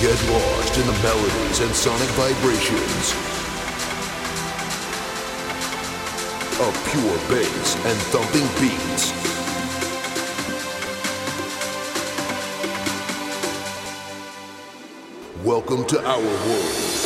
Get lost in the melodies and sonic vibrations of pure bass and thumping beats. Welcome to our world.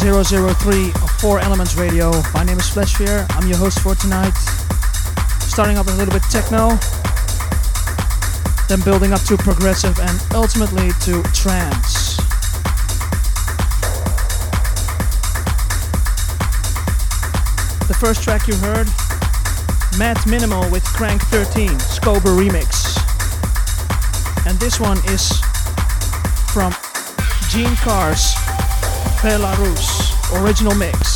003 of Four Elements Radio. My name is Flashfear. I'm your host for tonight. Starting up with a little bit techno, then building up to progressive and ultimately to trance. The first track you heard, Matt Minimal with Crank 13, Scober remix. And this one is from Gene Karz Belarus original mix.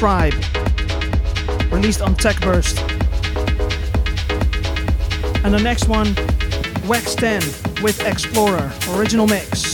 Tribe, released on Techburst. And the next one, Wax 10 with Explorer, original mix.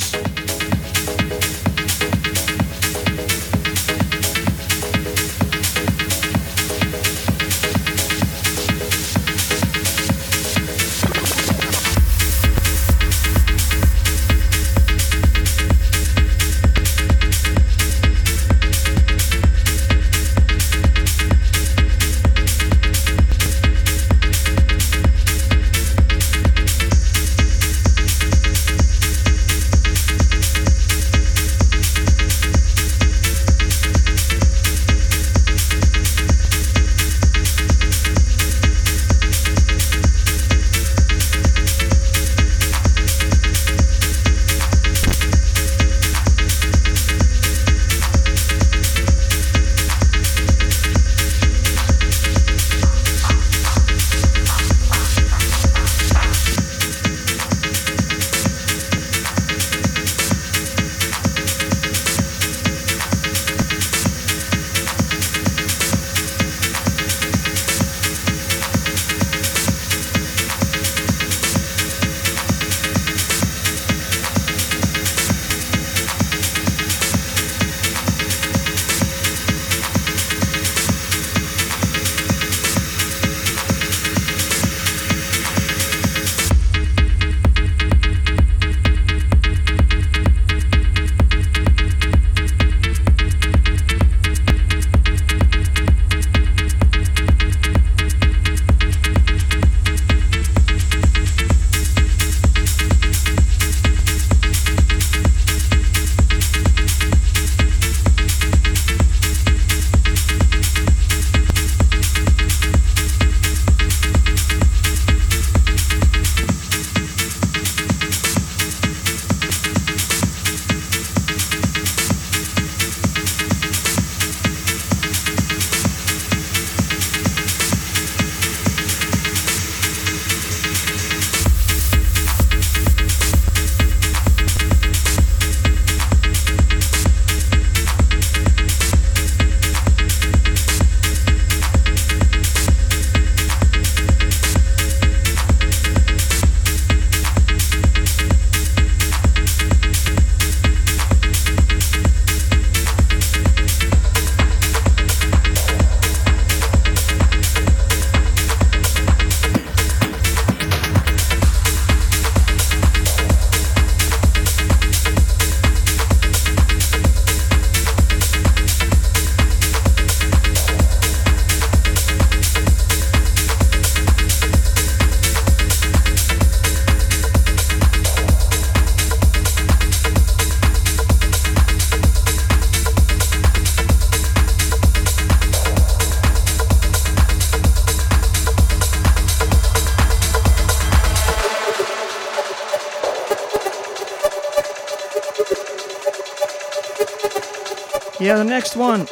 Next one,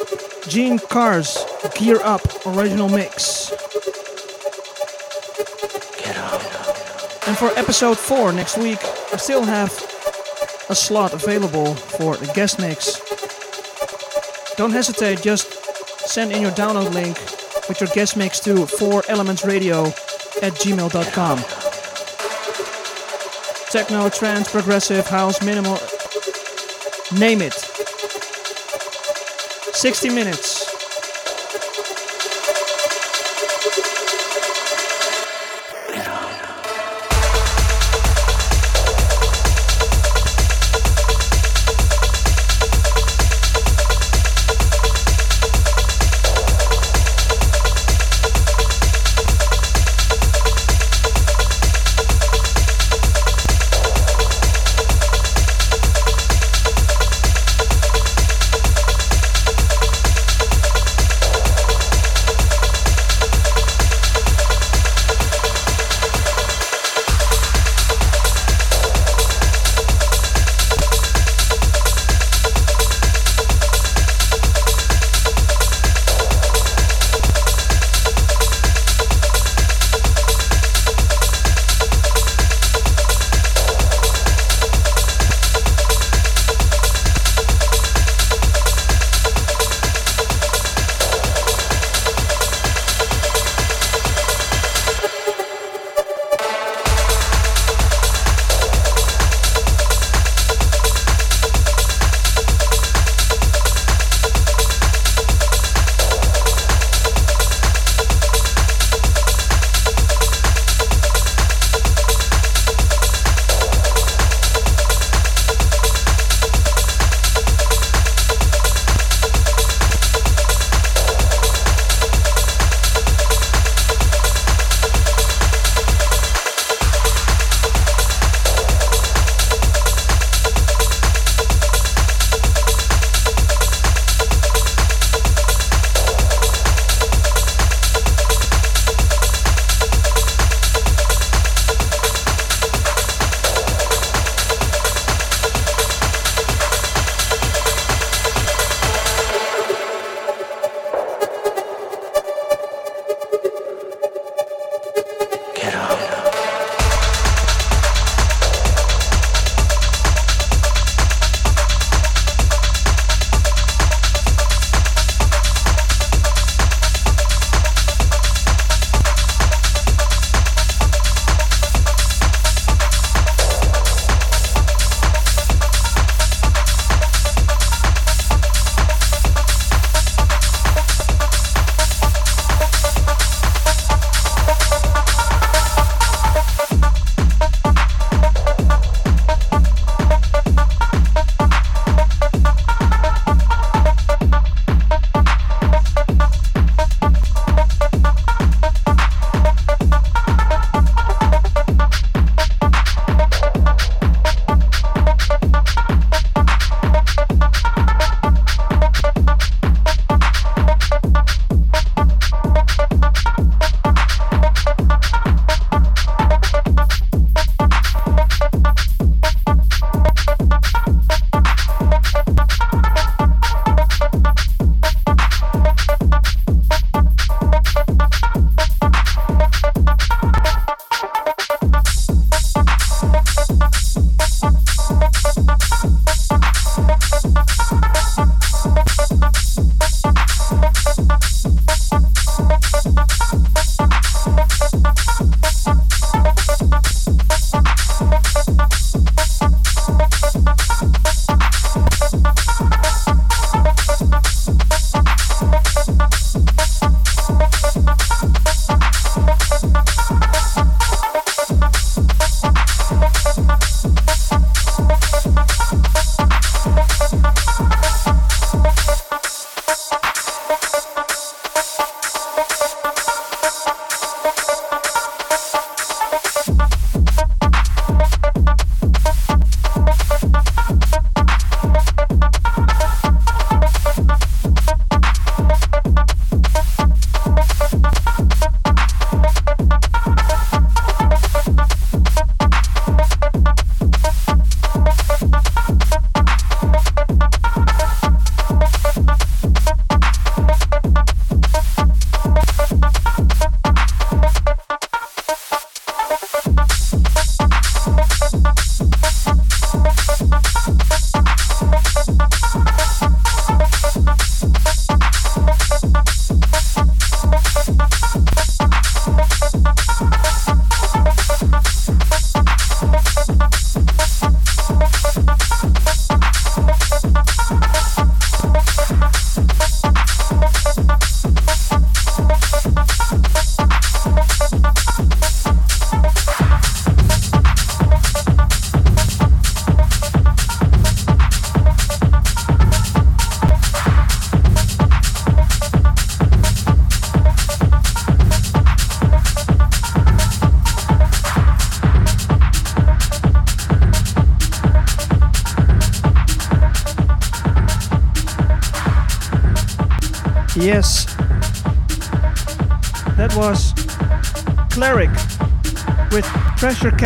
Gene Karz, Gear Up, original mix. And for episode 4 next week, I still have a slot available for the guest mix. Don't hesitate, just send in your download link with your guest mix to 4elementsradio at gmail.com. Techno, trance, progressive, house, minimal, name it. 60 minutes.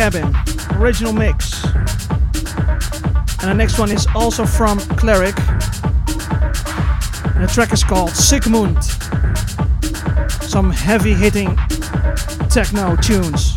Cabin, original mix. And the next one is also from Cleric. And the track is called Sigmund. Some heavy hitting techno tunes.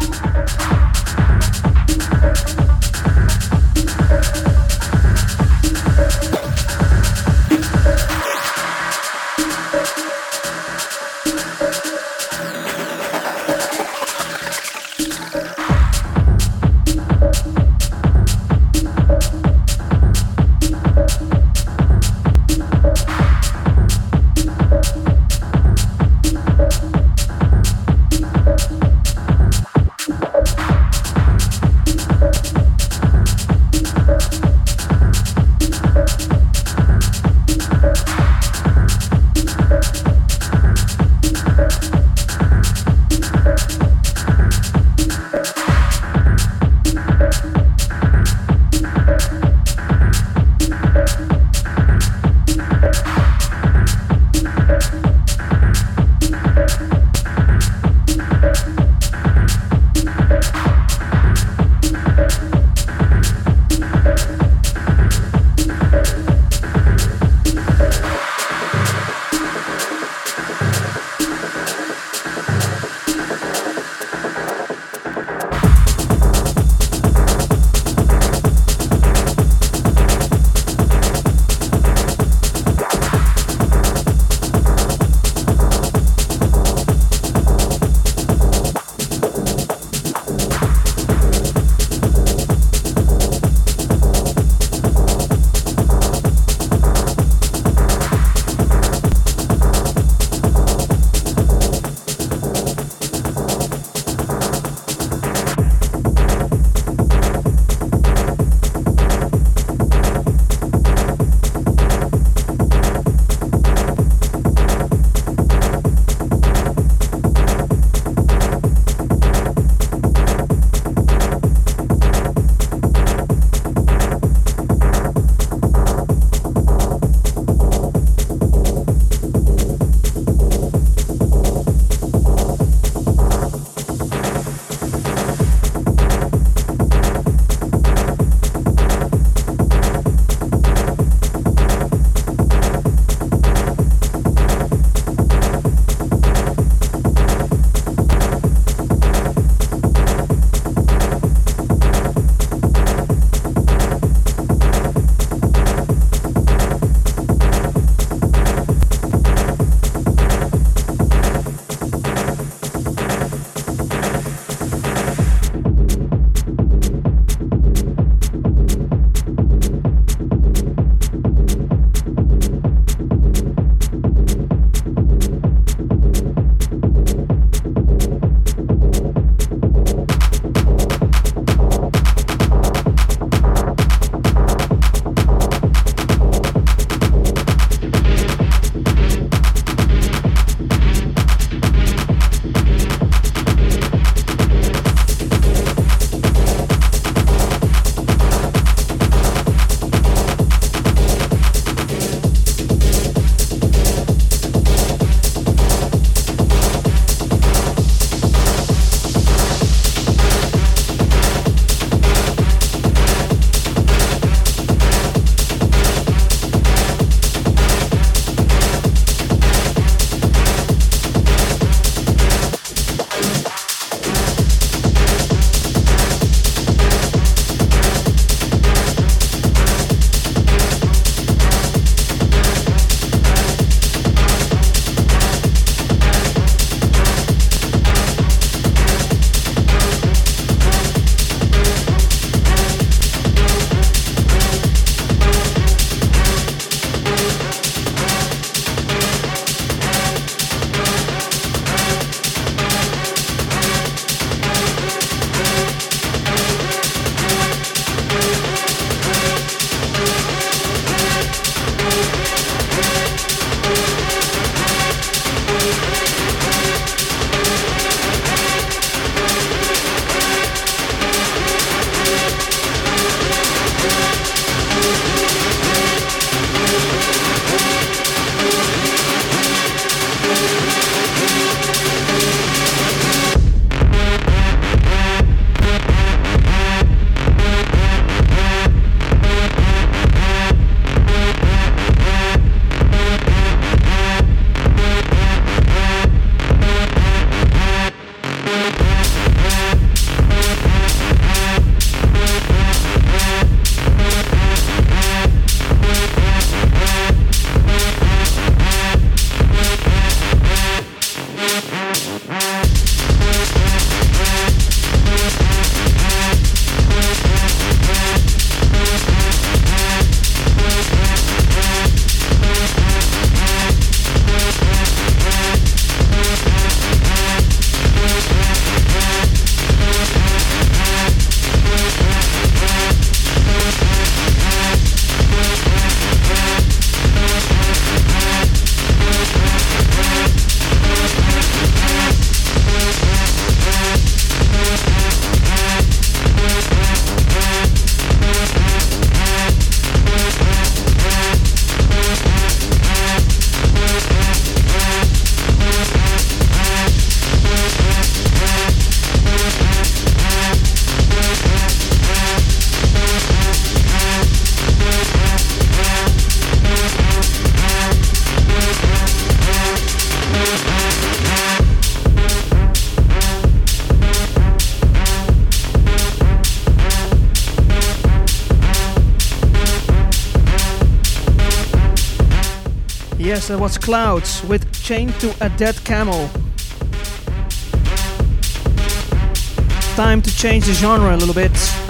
Was Clouds with Chained to a Dead Camel. Time to change the genre a little bit.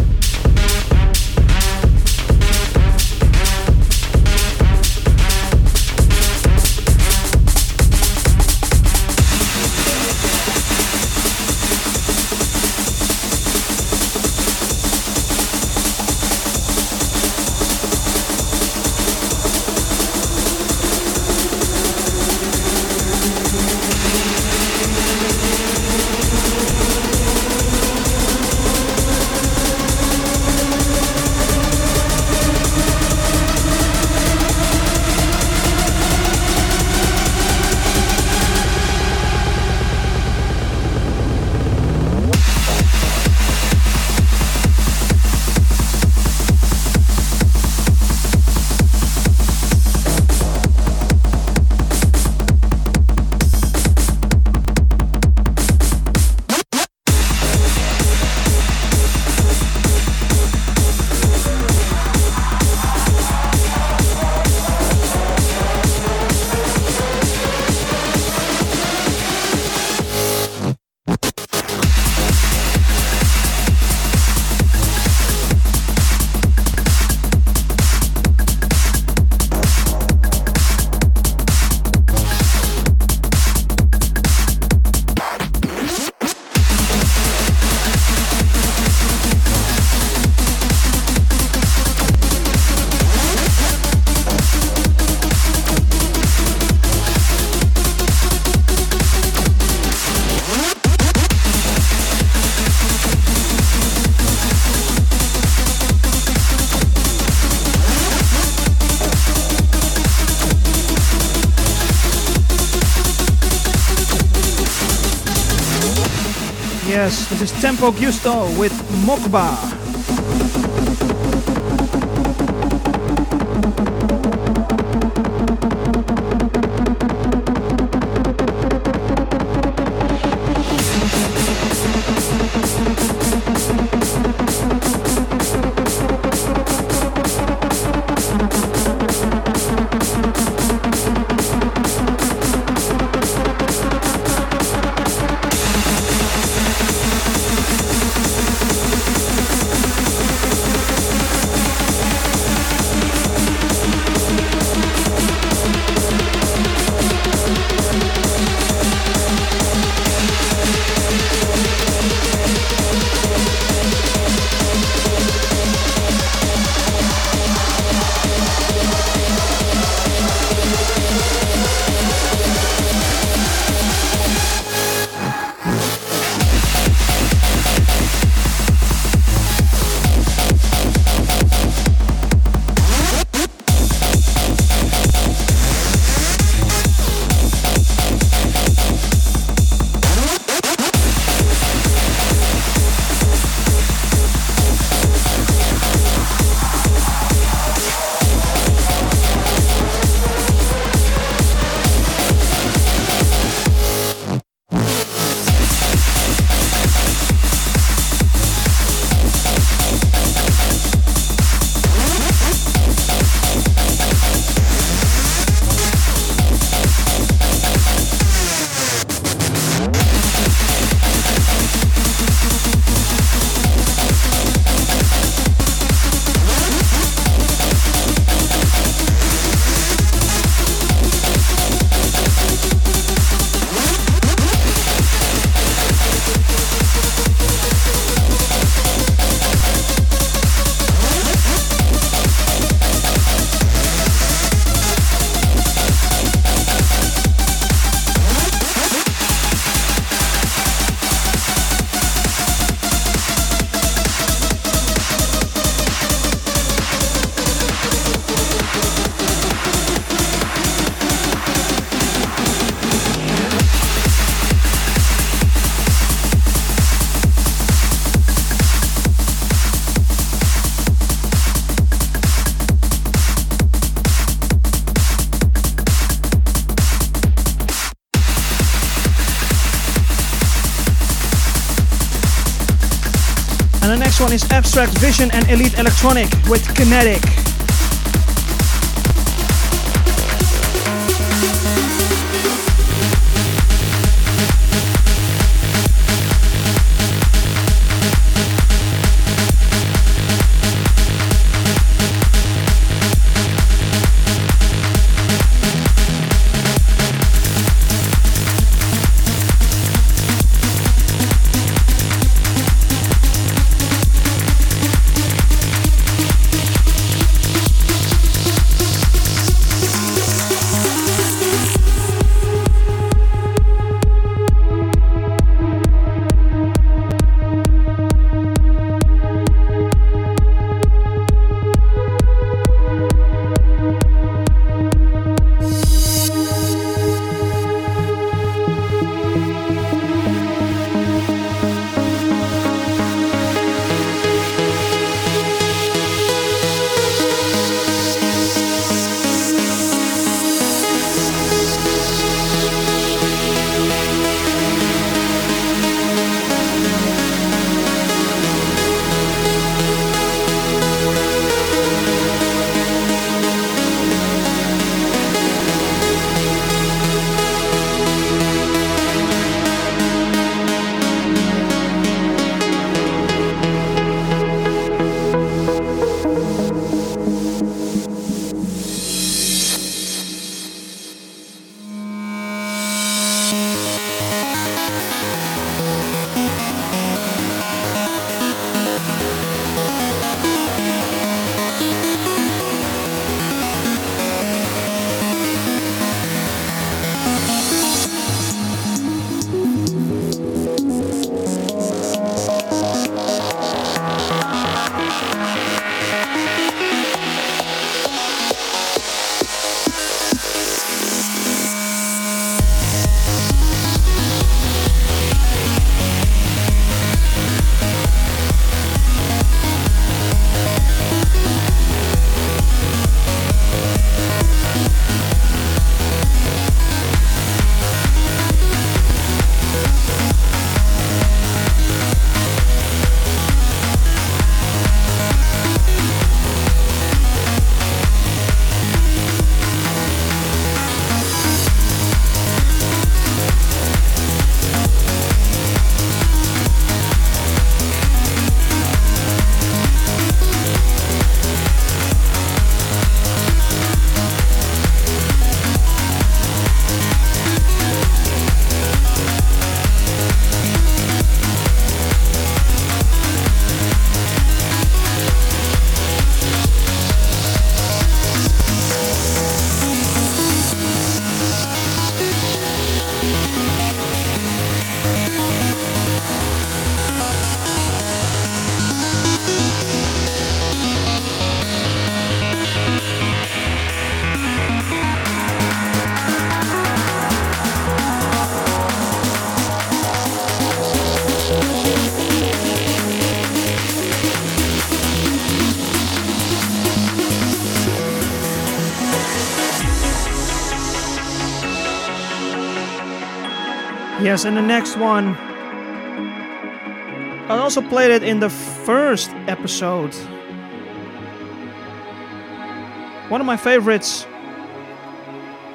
Is Tempo Giusto with Mokba. One is Abstract Vision and Elite Electronic with Kinetic. Yes, and the next one. I also played it in the first episode. One of my favorites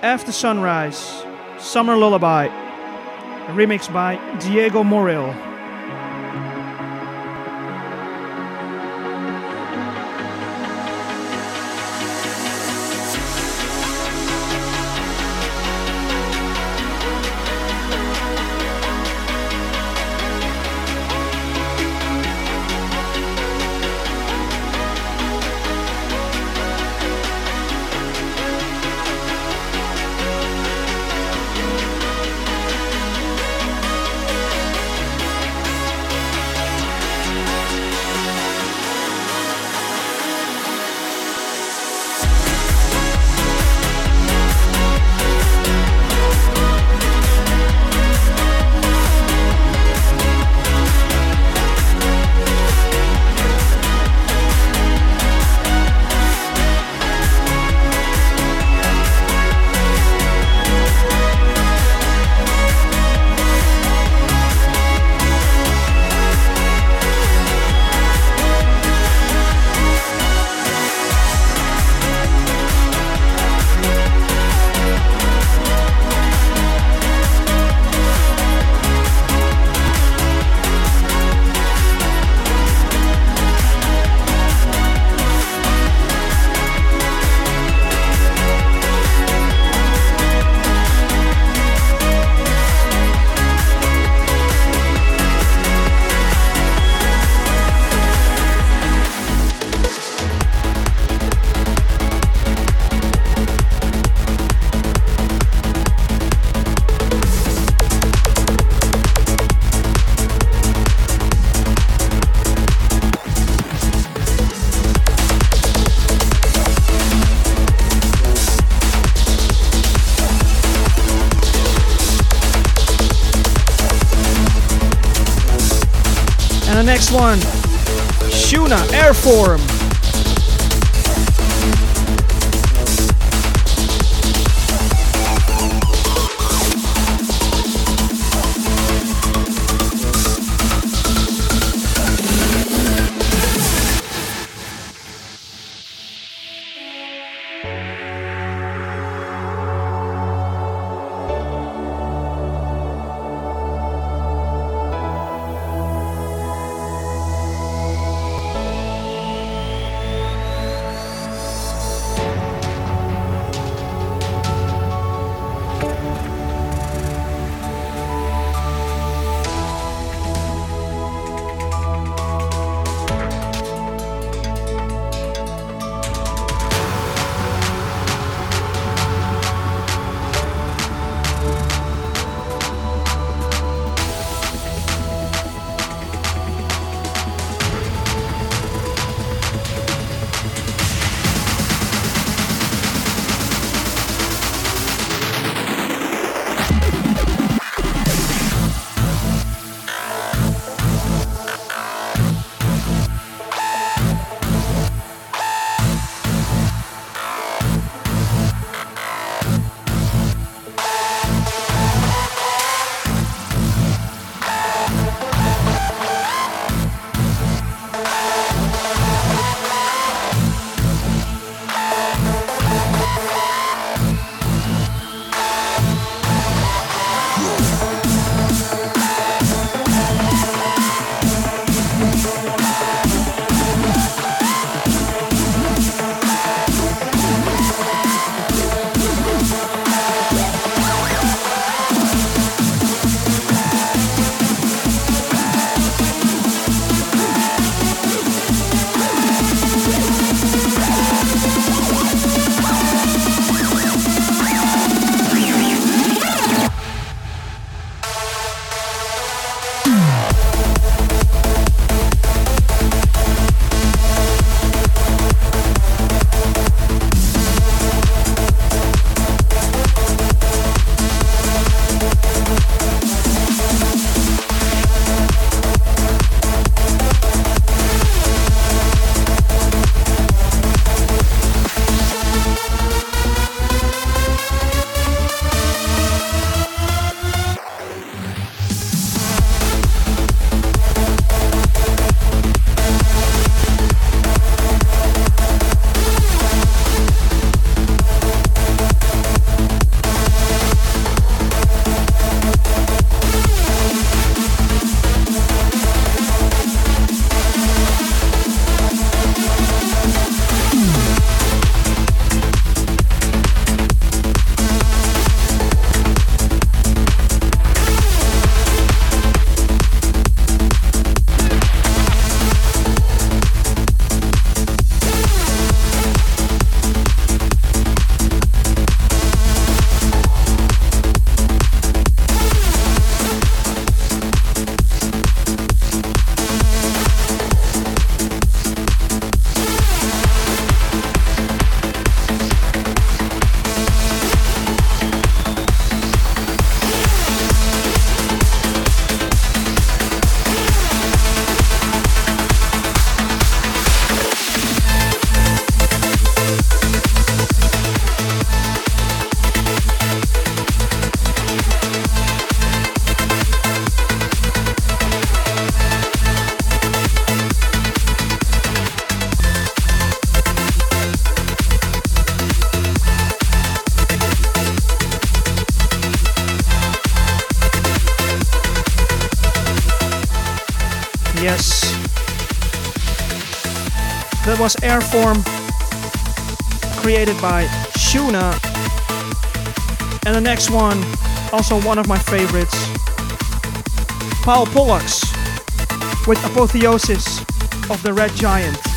After Sunrise, Summer Lullaby, remixed by Diego Morel. Next one Shuna Airform. Created by Shuna. And the next one, also one of my favorites, Paul Pollux with Apotheosis of the Red Giant.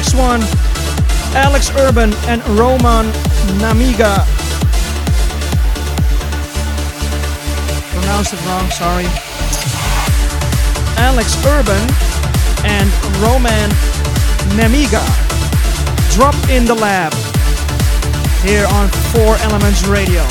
next one Alex Urban and Roman Namiga. Pronounced it wrong, sorry. Alex Urban and Roman Namiga. Drop in the lab here on Four Elements Radio.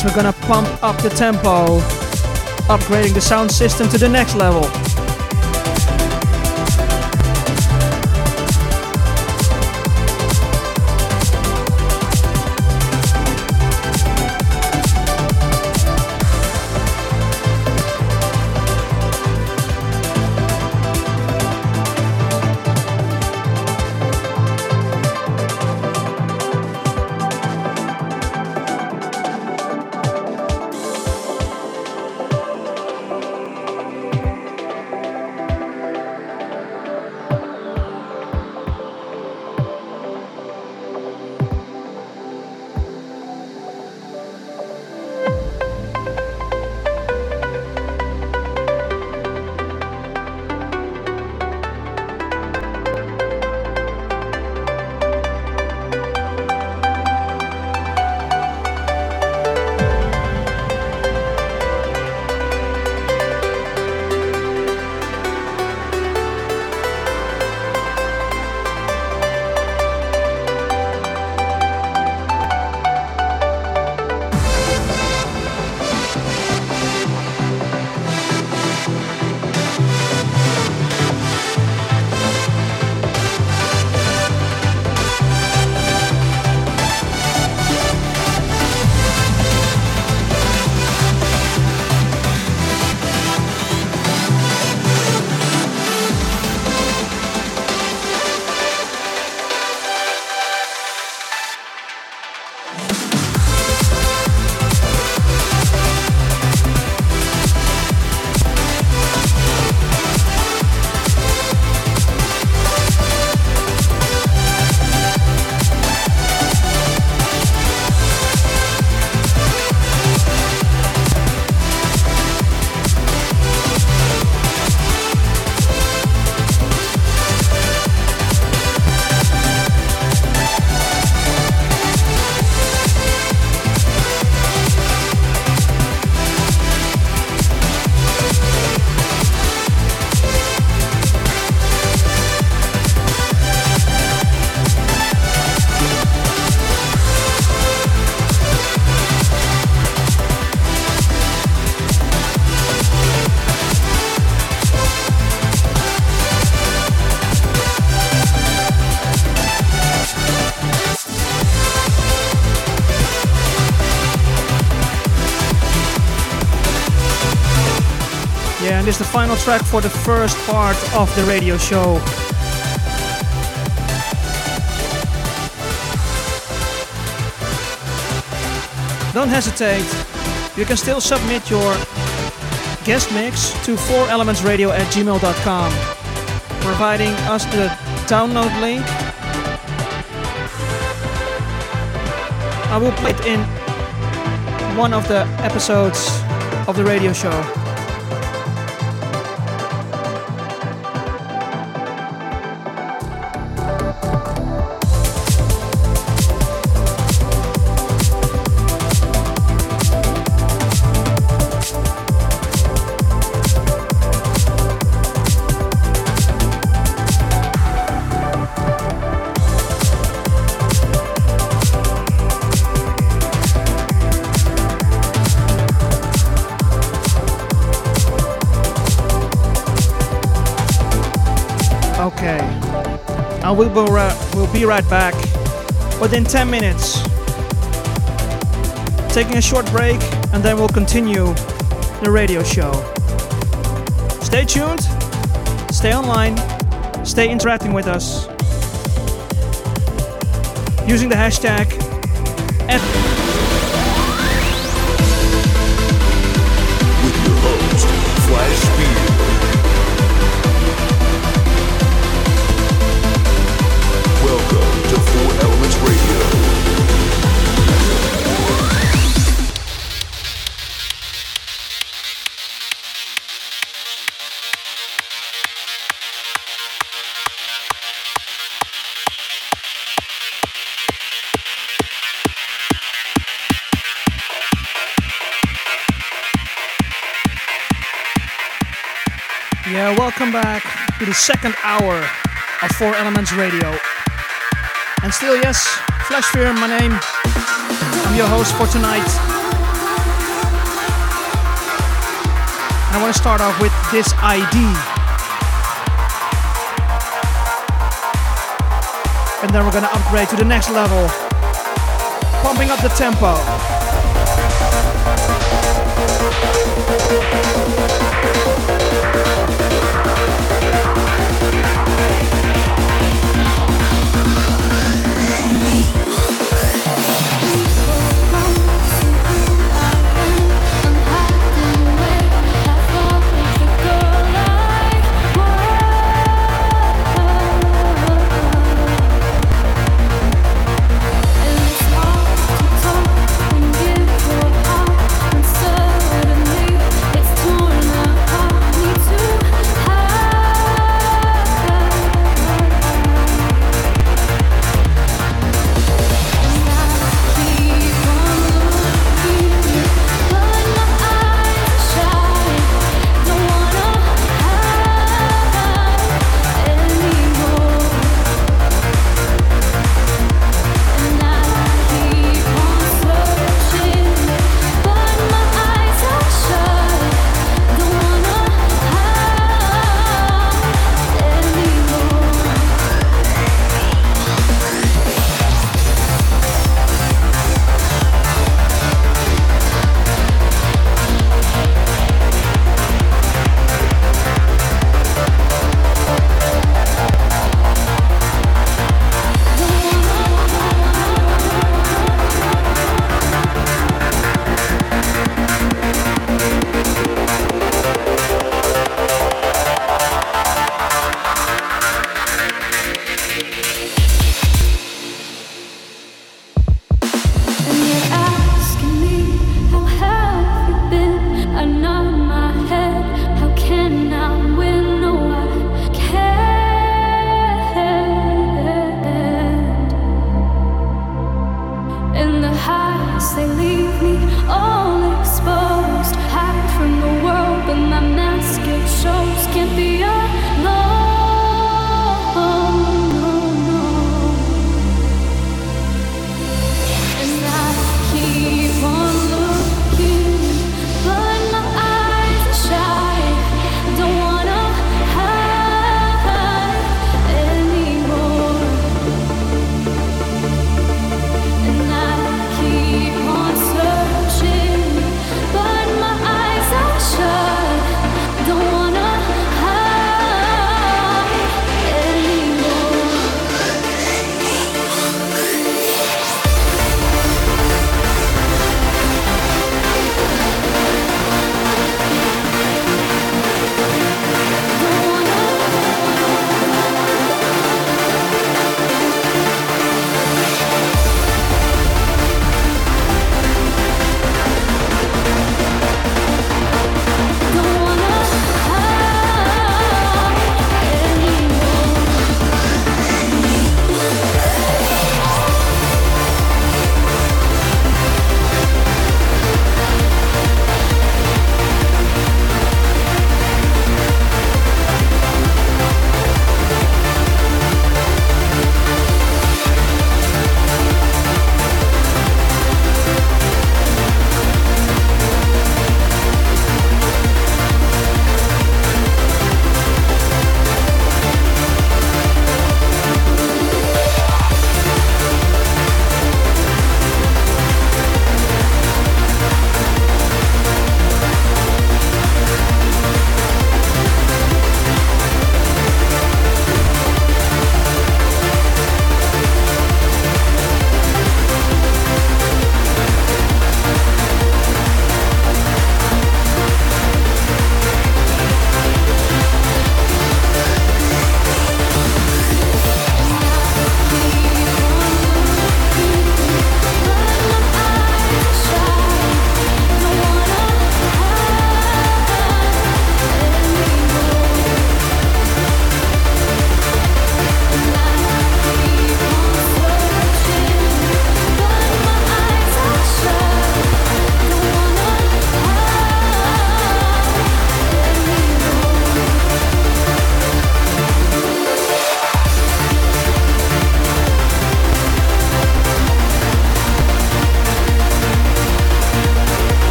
we're gonna pump up the tempo, upgrading the sound system to the next level. Is the final track for the first part of the radio show. Don't hesitate, you can still submit your guest mix to 4elementsradio at gmail.com, providing us the download link. I will play it in one of the episodes of the radio show. I will be, ri- we'll be right back within 10 minutes. Taking a short break and then we'll continue the radio show. Stay tuned, stay online, stay interacting with us using the hashtag at back to the second hour of Four Elements Radio. And still, yes, Flash Fear, my name. I'm your host for tonight. And I want to start off with this ID. And then we're gonna upgrade to the next level, pumping up the tempo.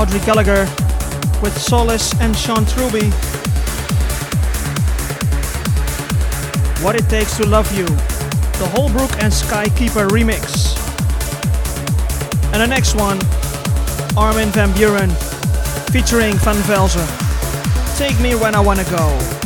Audrey Gallagher with Solace and Sean Truby. What It Takes to Love You, the Holbrook and Skykeeper remix. And the next one, Armin van Buuren featuring Van Velzen. Take Me When I Wanna Go.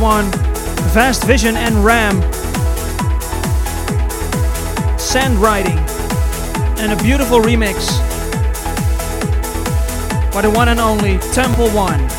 one Vast Vision and Ram. Sand Riding. And a beautiful remix by the one and only Temple One.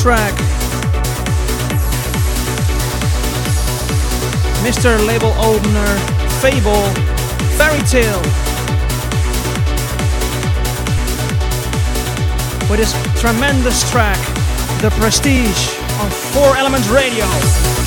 Track. Mr. Label Opener, Fable, Ferry Tale. With his tremendous track, The Prestige, on 4 Elements Radio.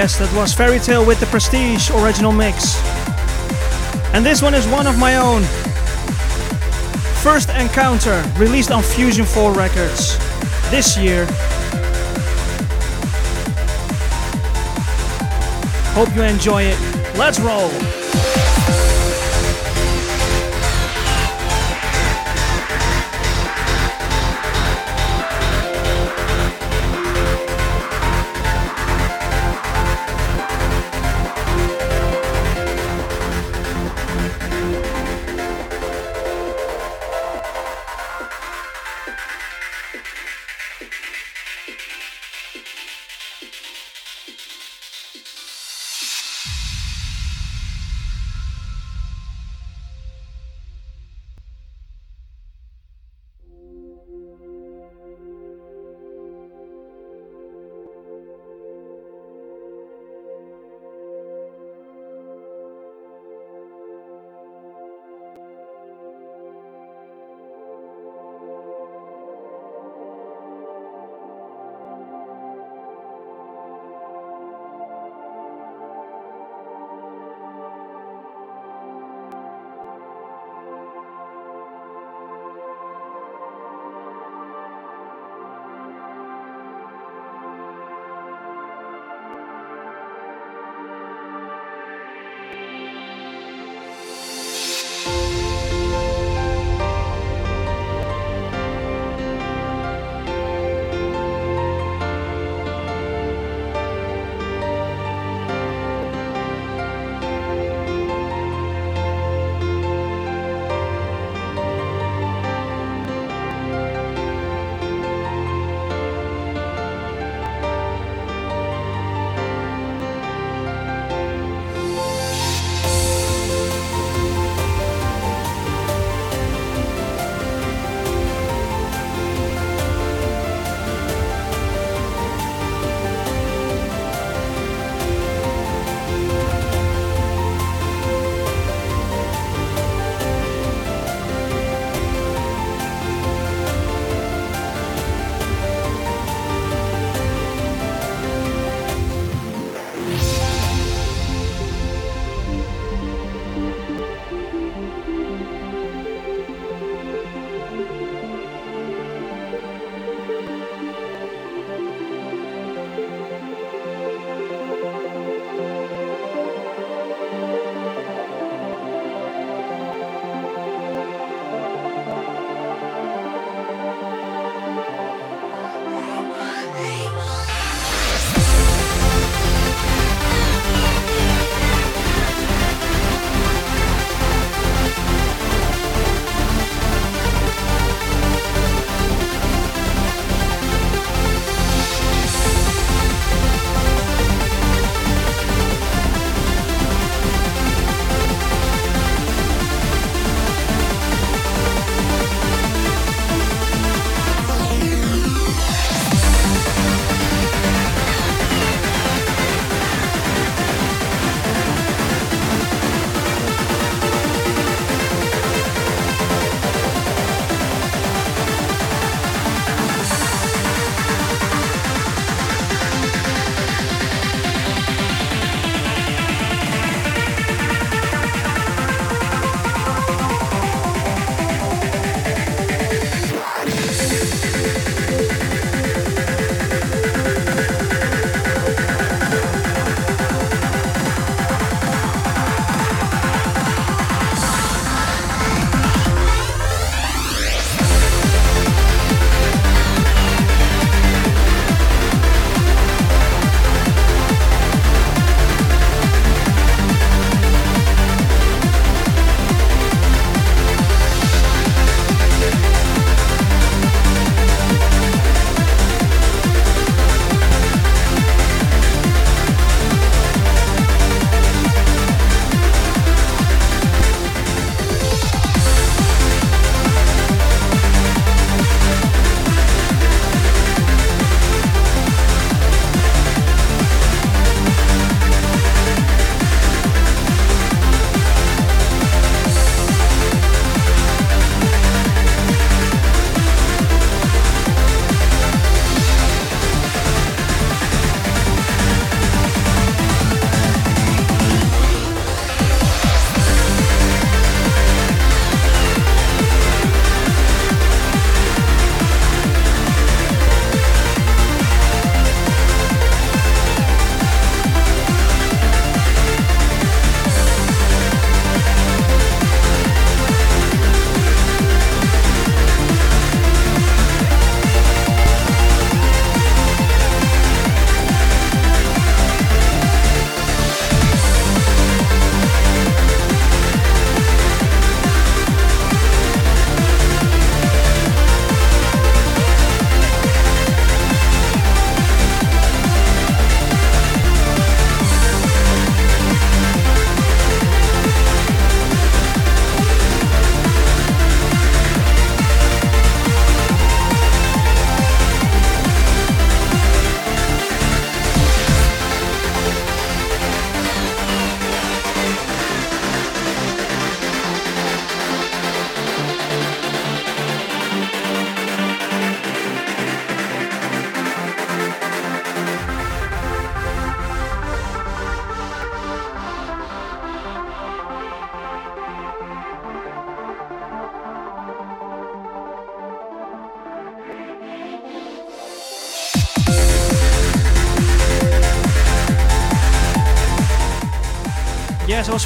Yes, that was Ferry Tale with the Prestige original mix. And this one is one of my own. First Encounter, released on Fusion 4 Records this year. Hope you enjoy it. Let's roll!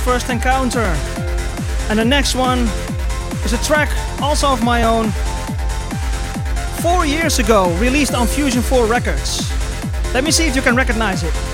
First Encounter. And the next one is a track also of my own. Four years ago, released on Fusion 4 Records. Let me see if you can recognize it.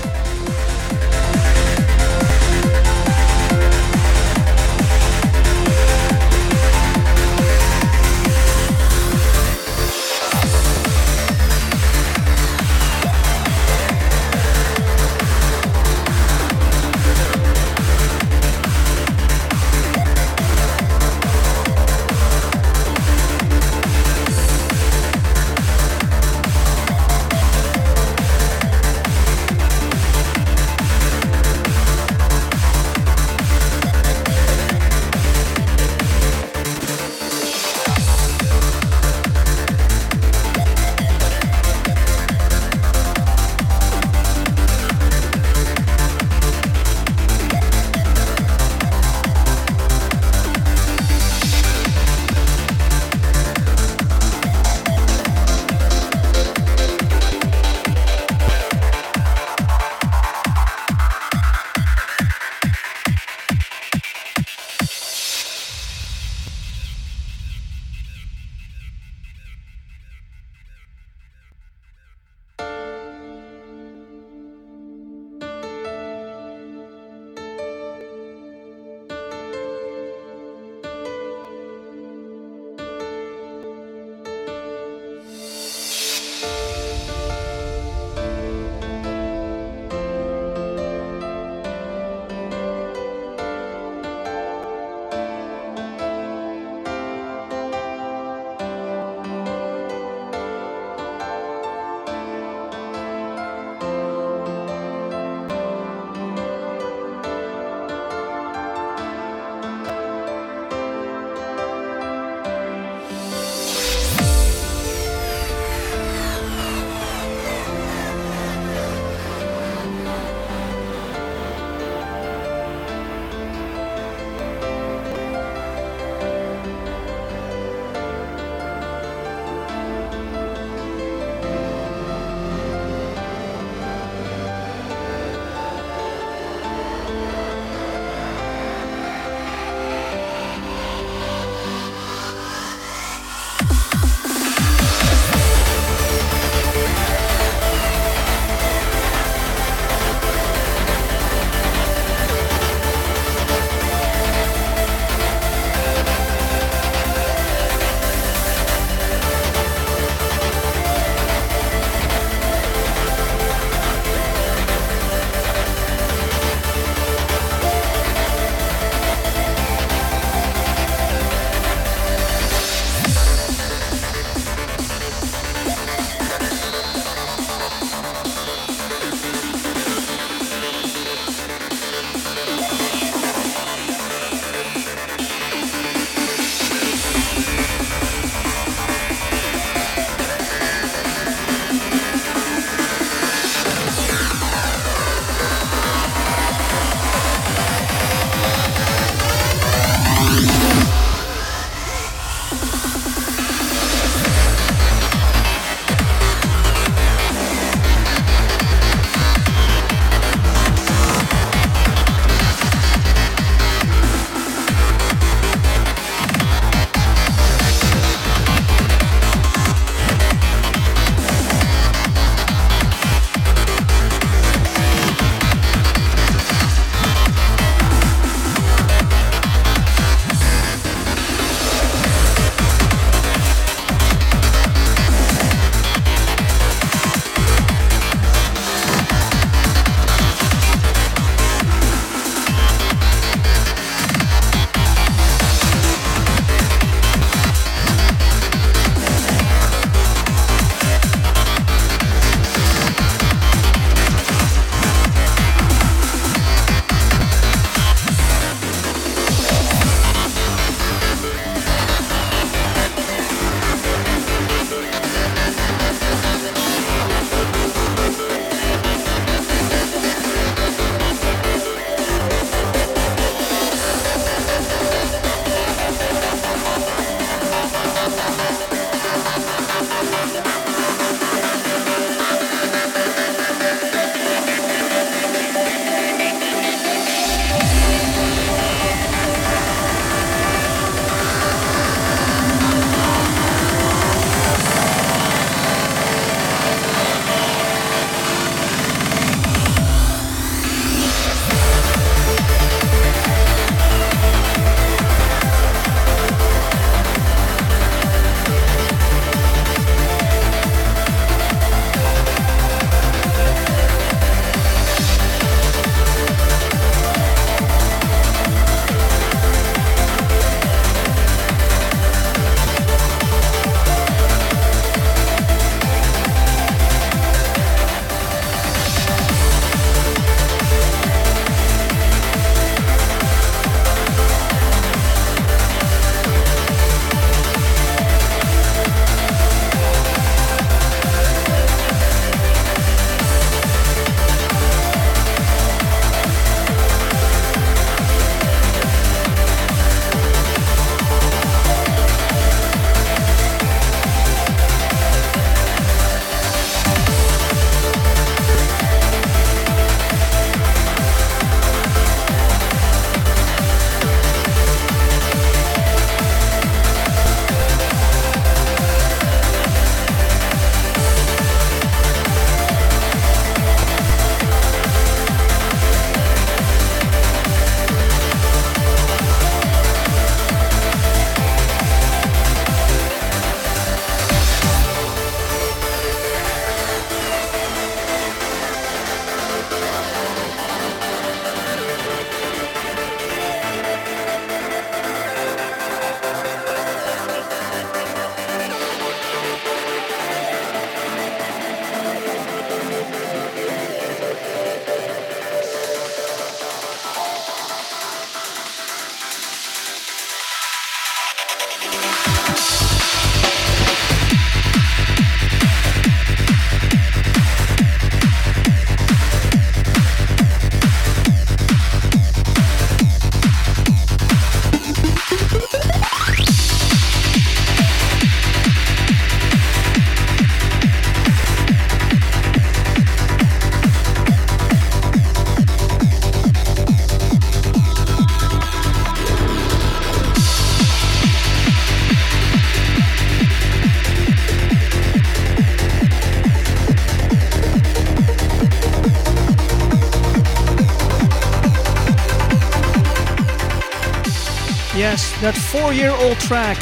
That four year old track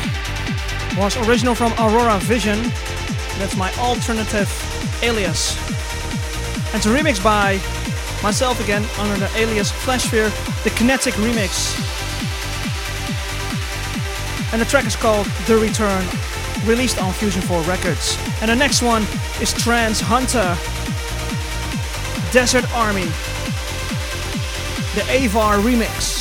was original from Aurora Vision. That's my alternative alias. And it's a remix by myself again under the alias Flashsphere, the Kinetic Remix. And the track is called The Return, released on Fusion 4 Records. And the next one is Trans Hunter, Desert Army, the Avar remix.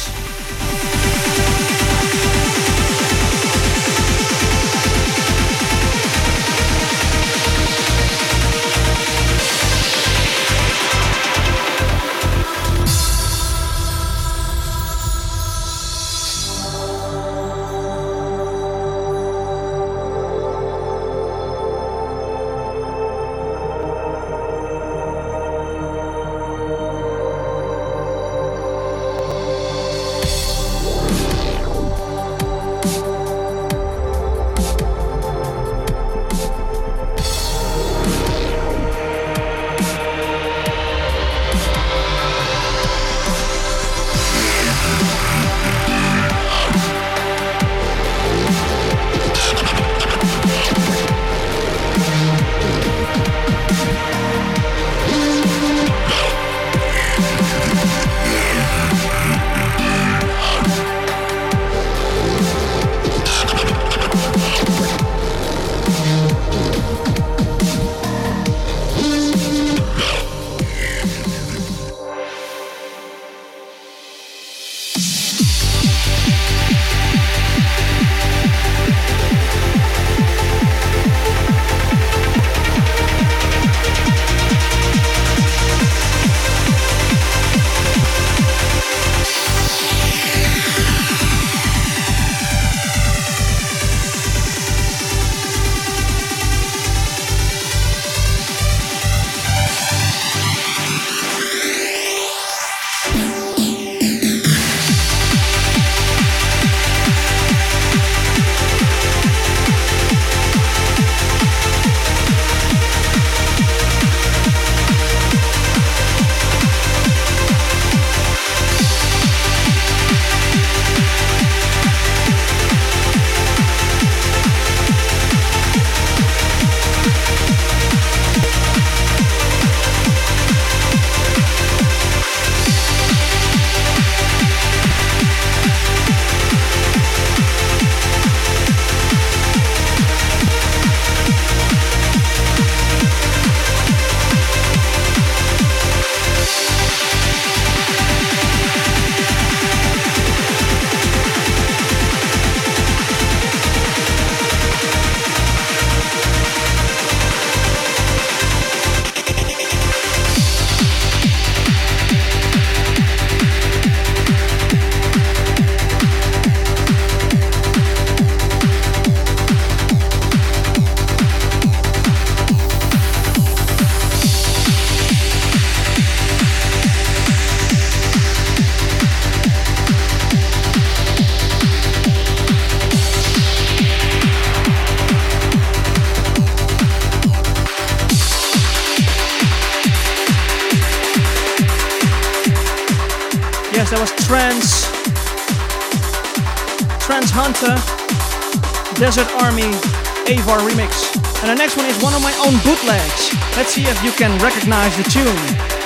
Desert Army Avar remix. And the next one is one of my own bootlegs. Let's see if you can recognize the tune.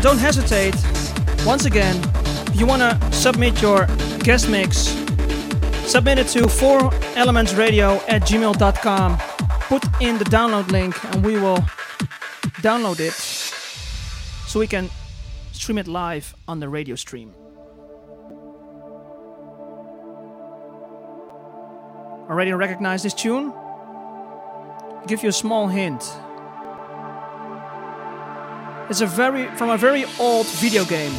Again, don't hesitate. Once again, if you want to submit your guest mix, submit it to 4elementsradio at gmail.com. Put in the download link and we will download it so we can stream it live on the radio stream. Already recognize this tune? Give you a small hint. It's a very from a very old video game.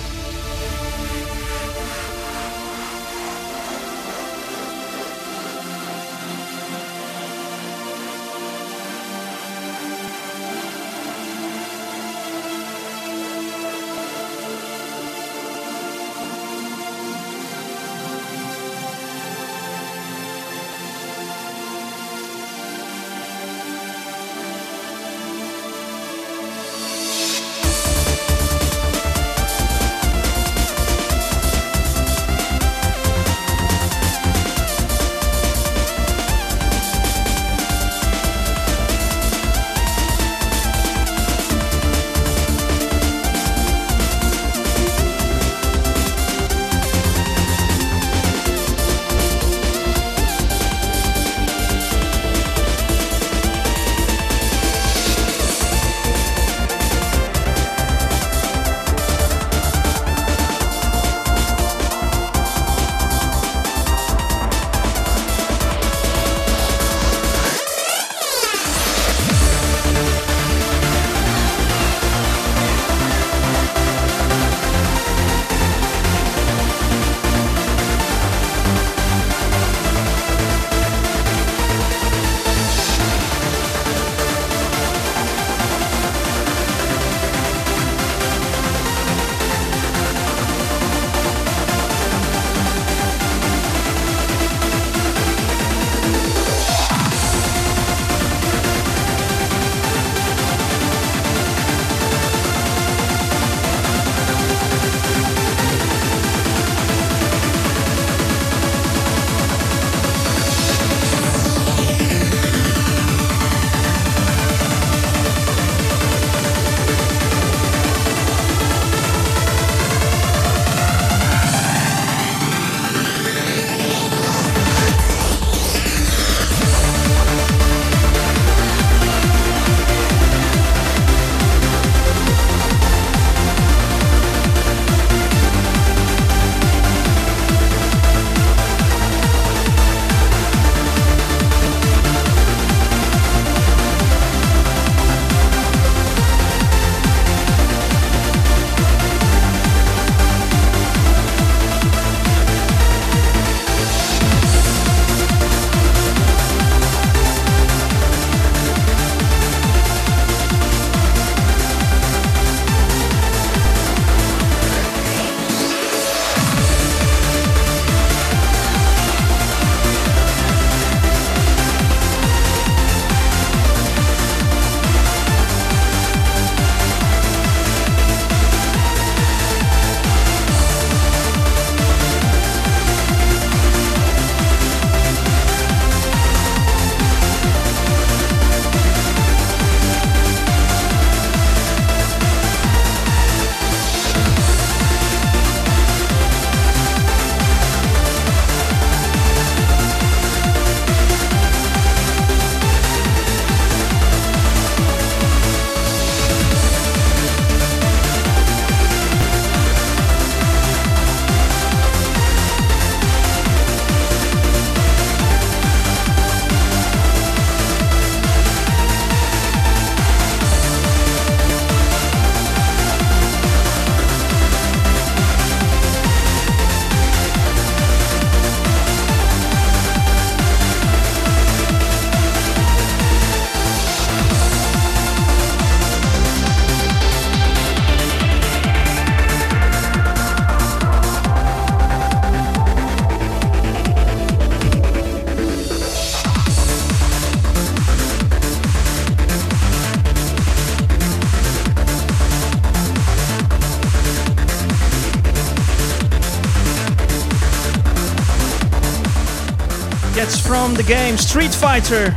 From the game Street Fighter.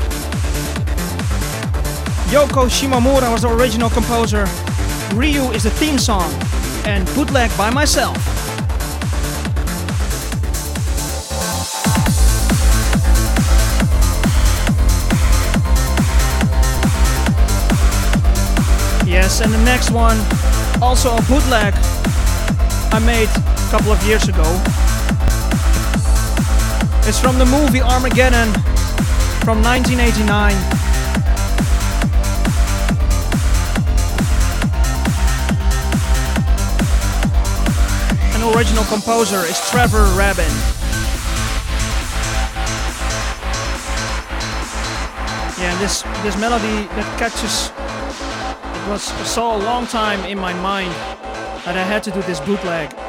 Yoko Shimomura was the original composer. Ryu is the theme song. and bootleg by myself. Yes, and the next one, also a bootleg I made a couple of years ago. It's from the movie Armageddon from 1989. An original composer is Trevor Rabin. Yeah, this this melody that catches it was so a long time in my mind that I had to do this bootleg.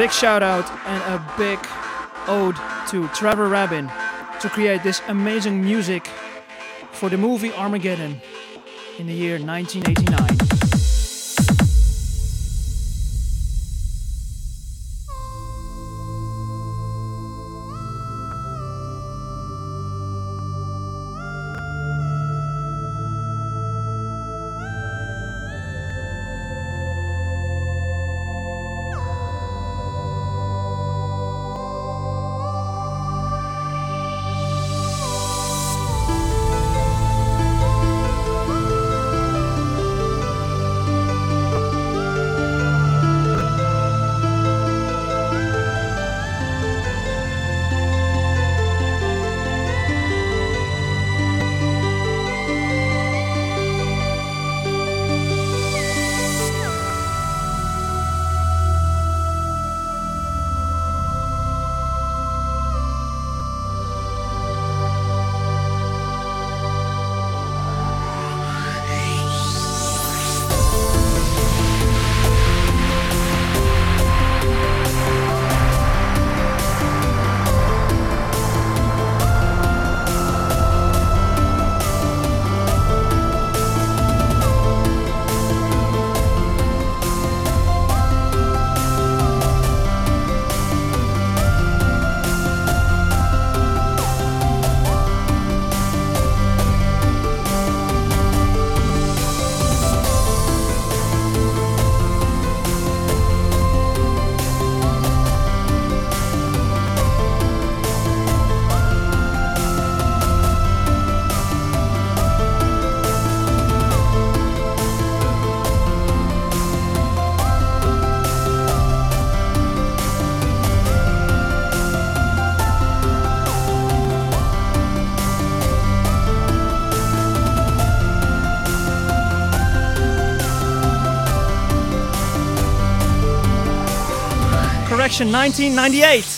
Big shout out and a big ode to Trevor Rabin to create this amazing music for the movie Armageddon in the year 1989. Correction 1998.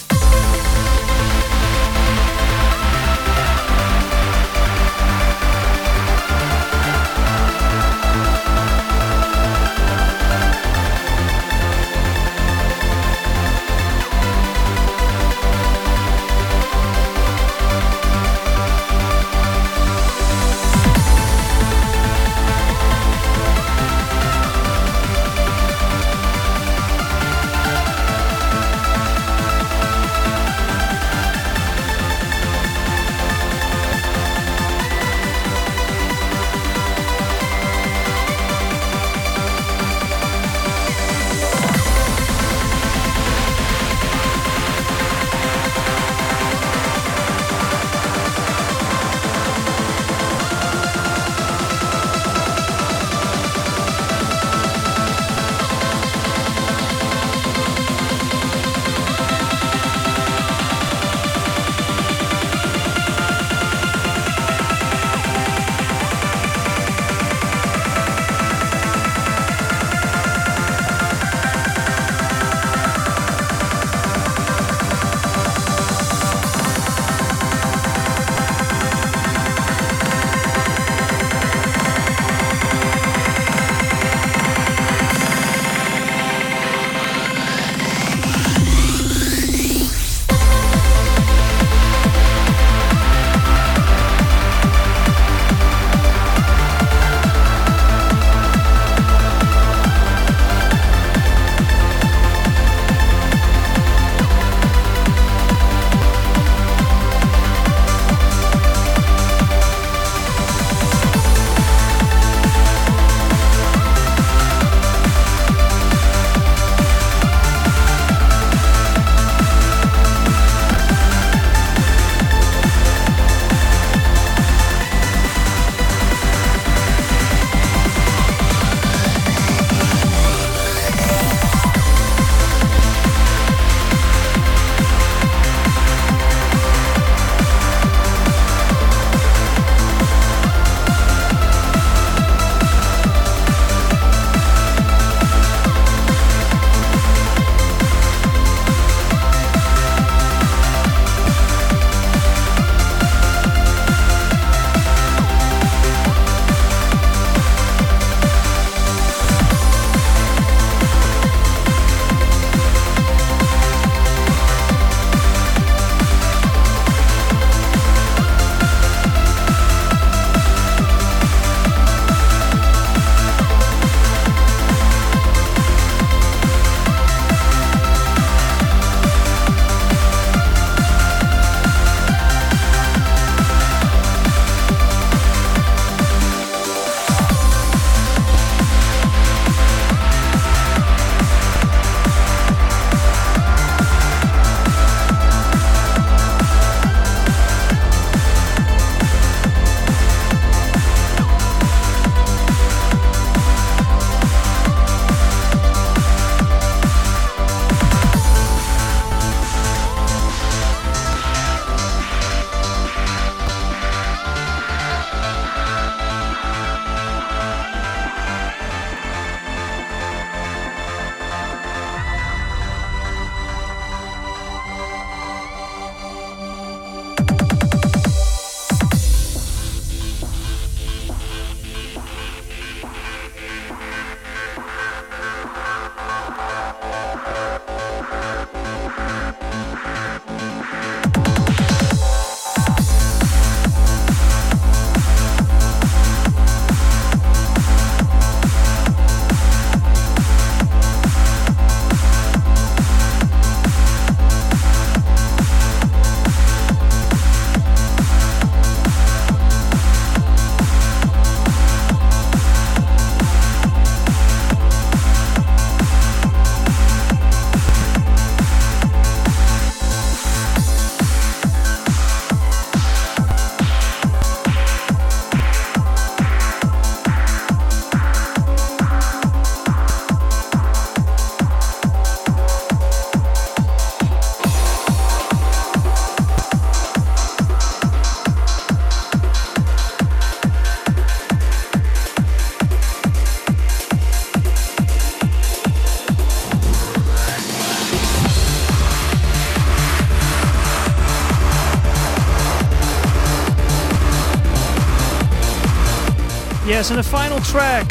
And the final track.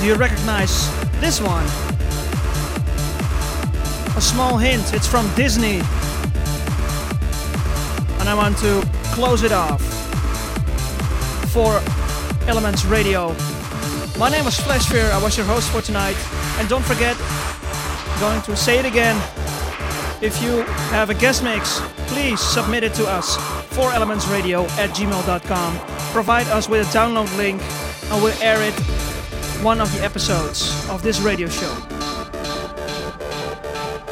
Do you recognize this one? A small hint, it's from Disney. And I want to close it off for Elements Radio. My name is Flashfear, I was your host for tonight. And don't forget, I'm going to say it again. If you have a guest mix, please submit it to us elementsradio at gmail.com. Provide us with a download link and we'll air it one of the episodes of this radio show.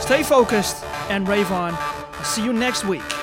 Stay focused and rave on. See you next week.